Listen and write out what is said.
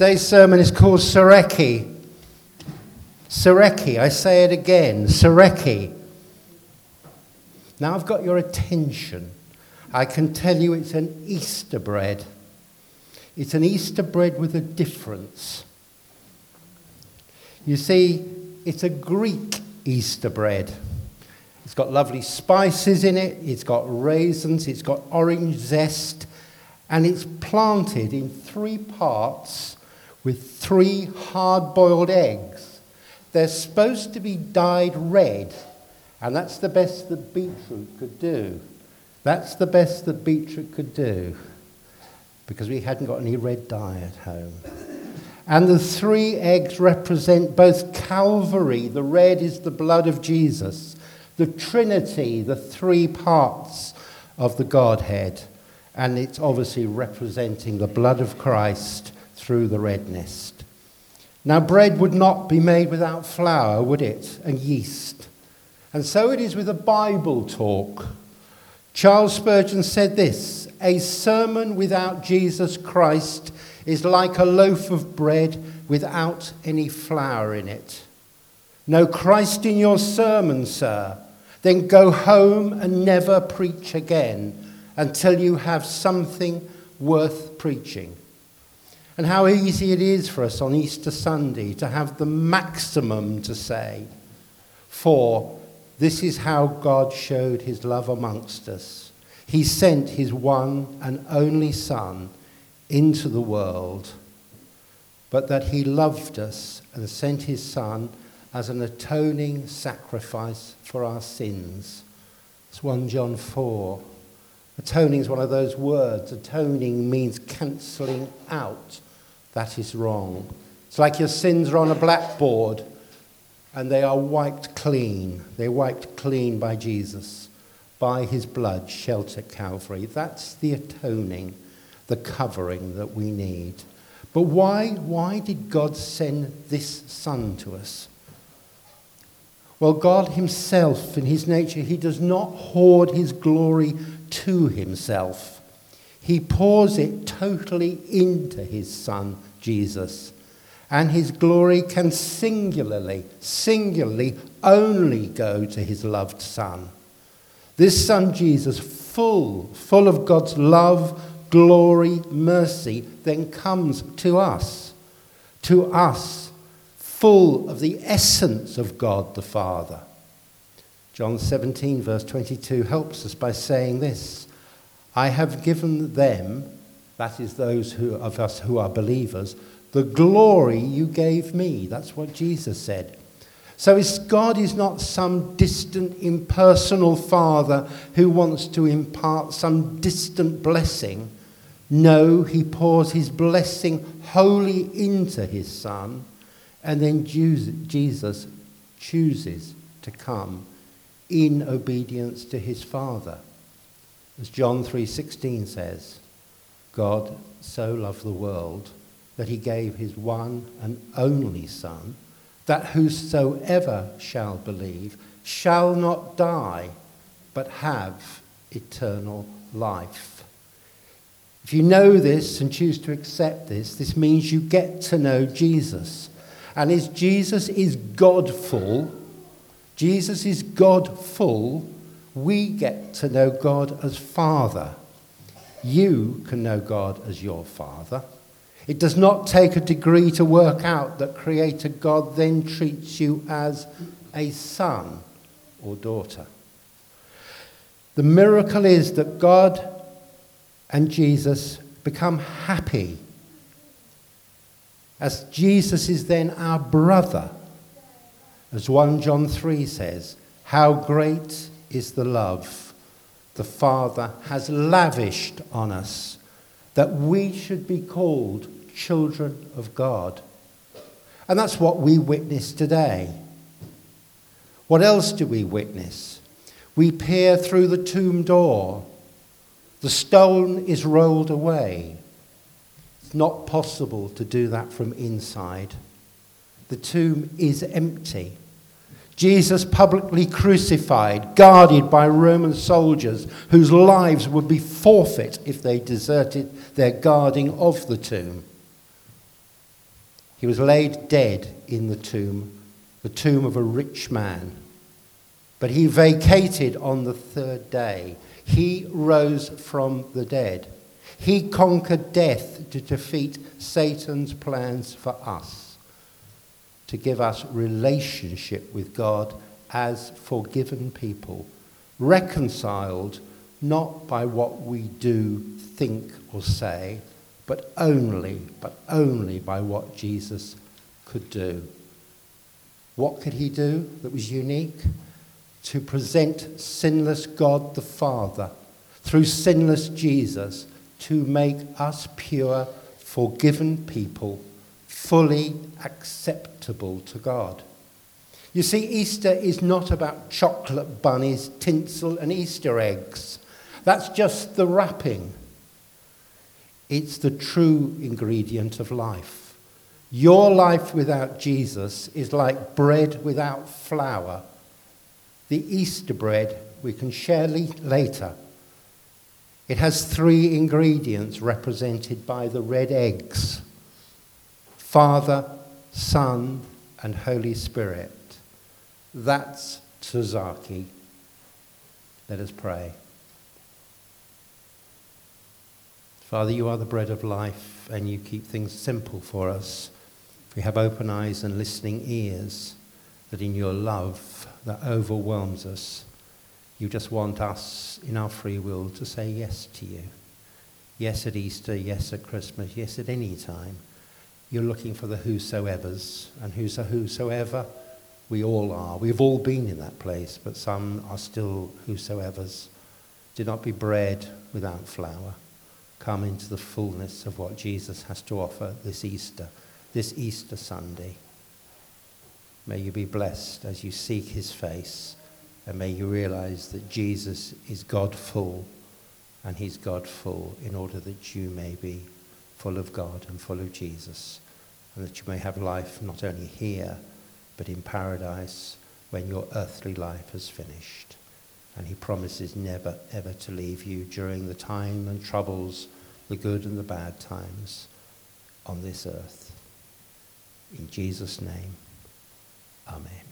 Today's sermon is called Tsoureki. Tsoureki, I say it again, Tsoureki. Now I've got your attention. I can tell you it's an Easter bread. It's an Easter bread with a difference. You see, it's a Greek Easter bread. It's got lovely spices in it, it's got raisins, it's got orange zest, and it's planted in three parts with three hard boiled eggs. They're supposed to be dyed red, and that's the best that beetroot could do. That's the best that beetroot could do because we hadn't got any red dye at home. And the three eggs represent both Calvary, the red is the blood of Jesus, the Trinity, the three parts of the Godhead, and it's obviously representing the blood of Christ through the redness. Now, bread would not be made without flour, would it? And yeast. And so it is with a Bible talk. Charles Spurgeon said this A sermon without Jesus Christ is like a loaf of bread without any flour in it. No Christ in your sermon, sir. Then go home and never preach again until you have something worth preaching. And how easy it is for us on Easter Sunday to have the maximum to say. For this is how God showed his love amongst us. He sent his one and only Son into the world, but that he loved us and sent his Son as an atoning sacrifice for our sins. It's 1 John 4. Atoning is one of those words. Atoning means cancelling out. That is wrong. It's like your sins are on a blackboard and they are wiped clean. They're wiped clean by Jesus, by his blood shed at Calvary. That's the atoning, the covering that we need. But why, why did God send this Son to us? Well, God Himself, in His nature, He does not hoard His glory to Himself. He pours it totally into His Son, Jesus and his glory can singularly, singularly only go to his loved Son. This Son, Jesus, full, full of God's love, glory, mercy, then comes to us, to us, full of the essence of God the Father. John 17, verse 22, helps us by saying this I have given them, that is, those who, of us who are believers, the glory you gave me. That's what Jesus said. So God is not some distant, impersonal father who wants to impart some distant blessing. No, he pours his blessing wholly into his son, and then Jesus chooses to come in obedience to his father. As John 3:16 says, God so loved the world that he gave his one and only Son, that whosoever shall believe shall not die, but have eternal life. If you know this and choose to accept this, this means you get to know Jesus. And as Jesus is Godful, Jesus is Godful, we get to know God as Father. You can know God as your Father. It does not take a degree to work out that Creator God then treats you as a son or daughter. The miracle is that God and Jesus become happy as Jesus is then our brother. As 1 John 3 says, How great is the love the Father has lavished on us that we should be called children of God. And that's what we witness today. What else do we witness? We peer through the tomb door. The stone is rolled away. It's not possible to do that from inside. The tomb is empty. Jesus publicly crucified, guarded by Roman soldiers whose lives would be forfeit if they deserted their guarding of the tomb. He was laid dead in the tomb, the tomb of a rich man. But he vacated on the third day. He rose from the dead. He conquered death to defeat Satan's plans for us, to give us relationship with God as forgiven people, reconciled not by what we do, think, or say, but only, but only by what Jesus could do. What could he do that was unique? To present sinless God the Father through sinless Jesus to make us pure, forgiven people, fully acceptable to God. You see, Easter is not about chocolate bunnies, tinsel, and Easter eggs. That's just the wrapping. It's the true ingredient of life. Your life without Jesus is like bread without flour. The Easter bread we can share later. It has three ingredients represented by the red eggs Father, Son, and Holy Spirit. That's Tazaki. Let us pray. Father, you are the bread of life and you keep things simple for us. We have open eyes and listening ears that in your love that overwhelms us, you just want us in our free will to say yes to you. Yes at Easter, yes at Christmas, yes at any time. You're looking for the whosoevers, and who's a whosoever? We all are. We've all been in that place, but some are still whosoevers. Do not be bread without flour come into the fullness of what Jesus has to offer this Easter, this Easter Sunday. May you be blessed as you seek his face, and may you realize that Jesus is God full, and he's God full in order that you may be full of God and full of Jesus, and that you may have life not only here, but in paradise when your earthly life has finished and he promises never, ever to leave you during the time and troubles, the good and the bad times on this earth. In Jesus' name, amen.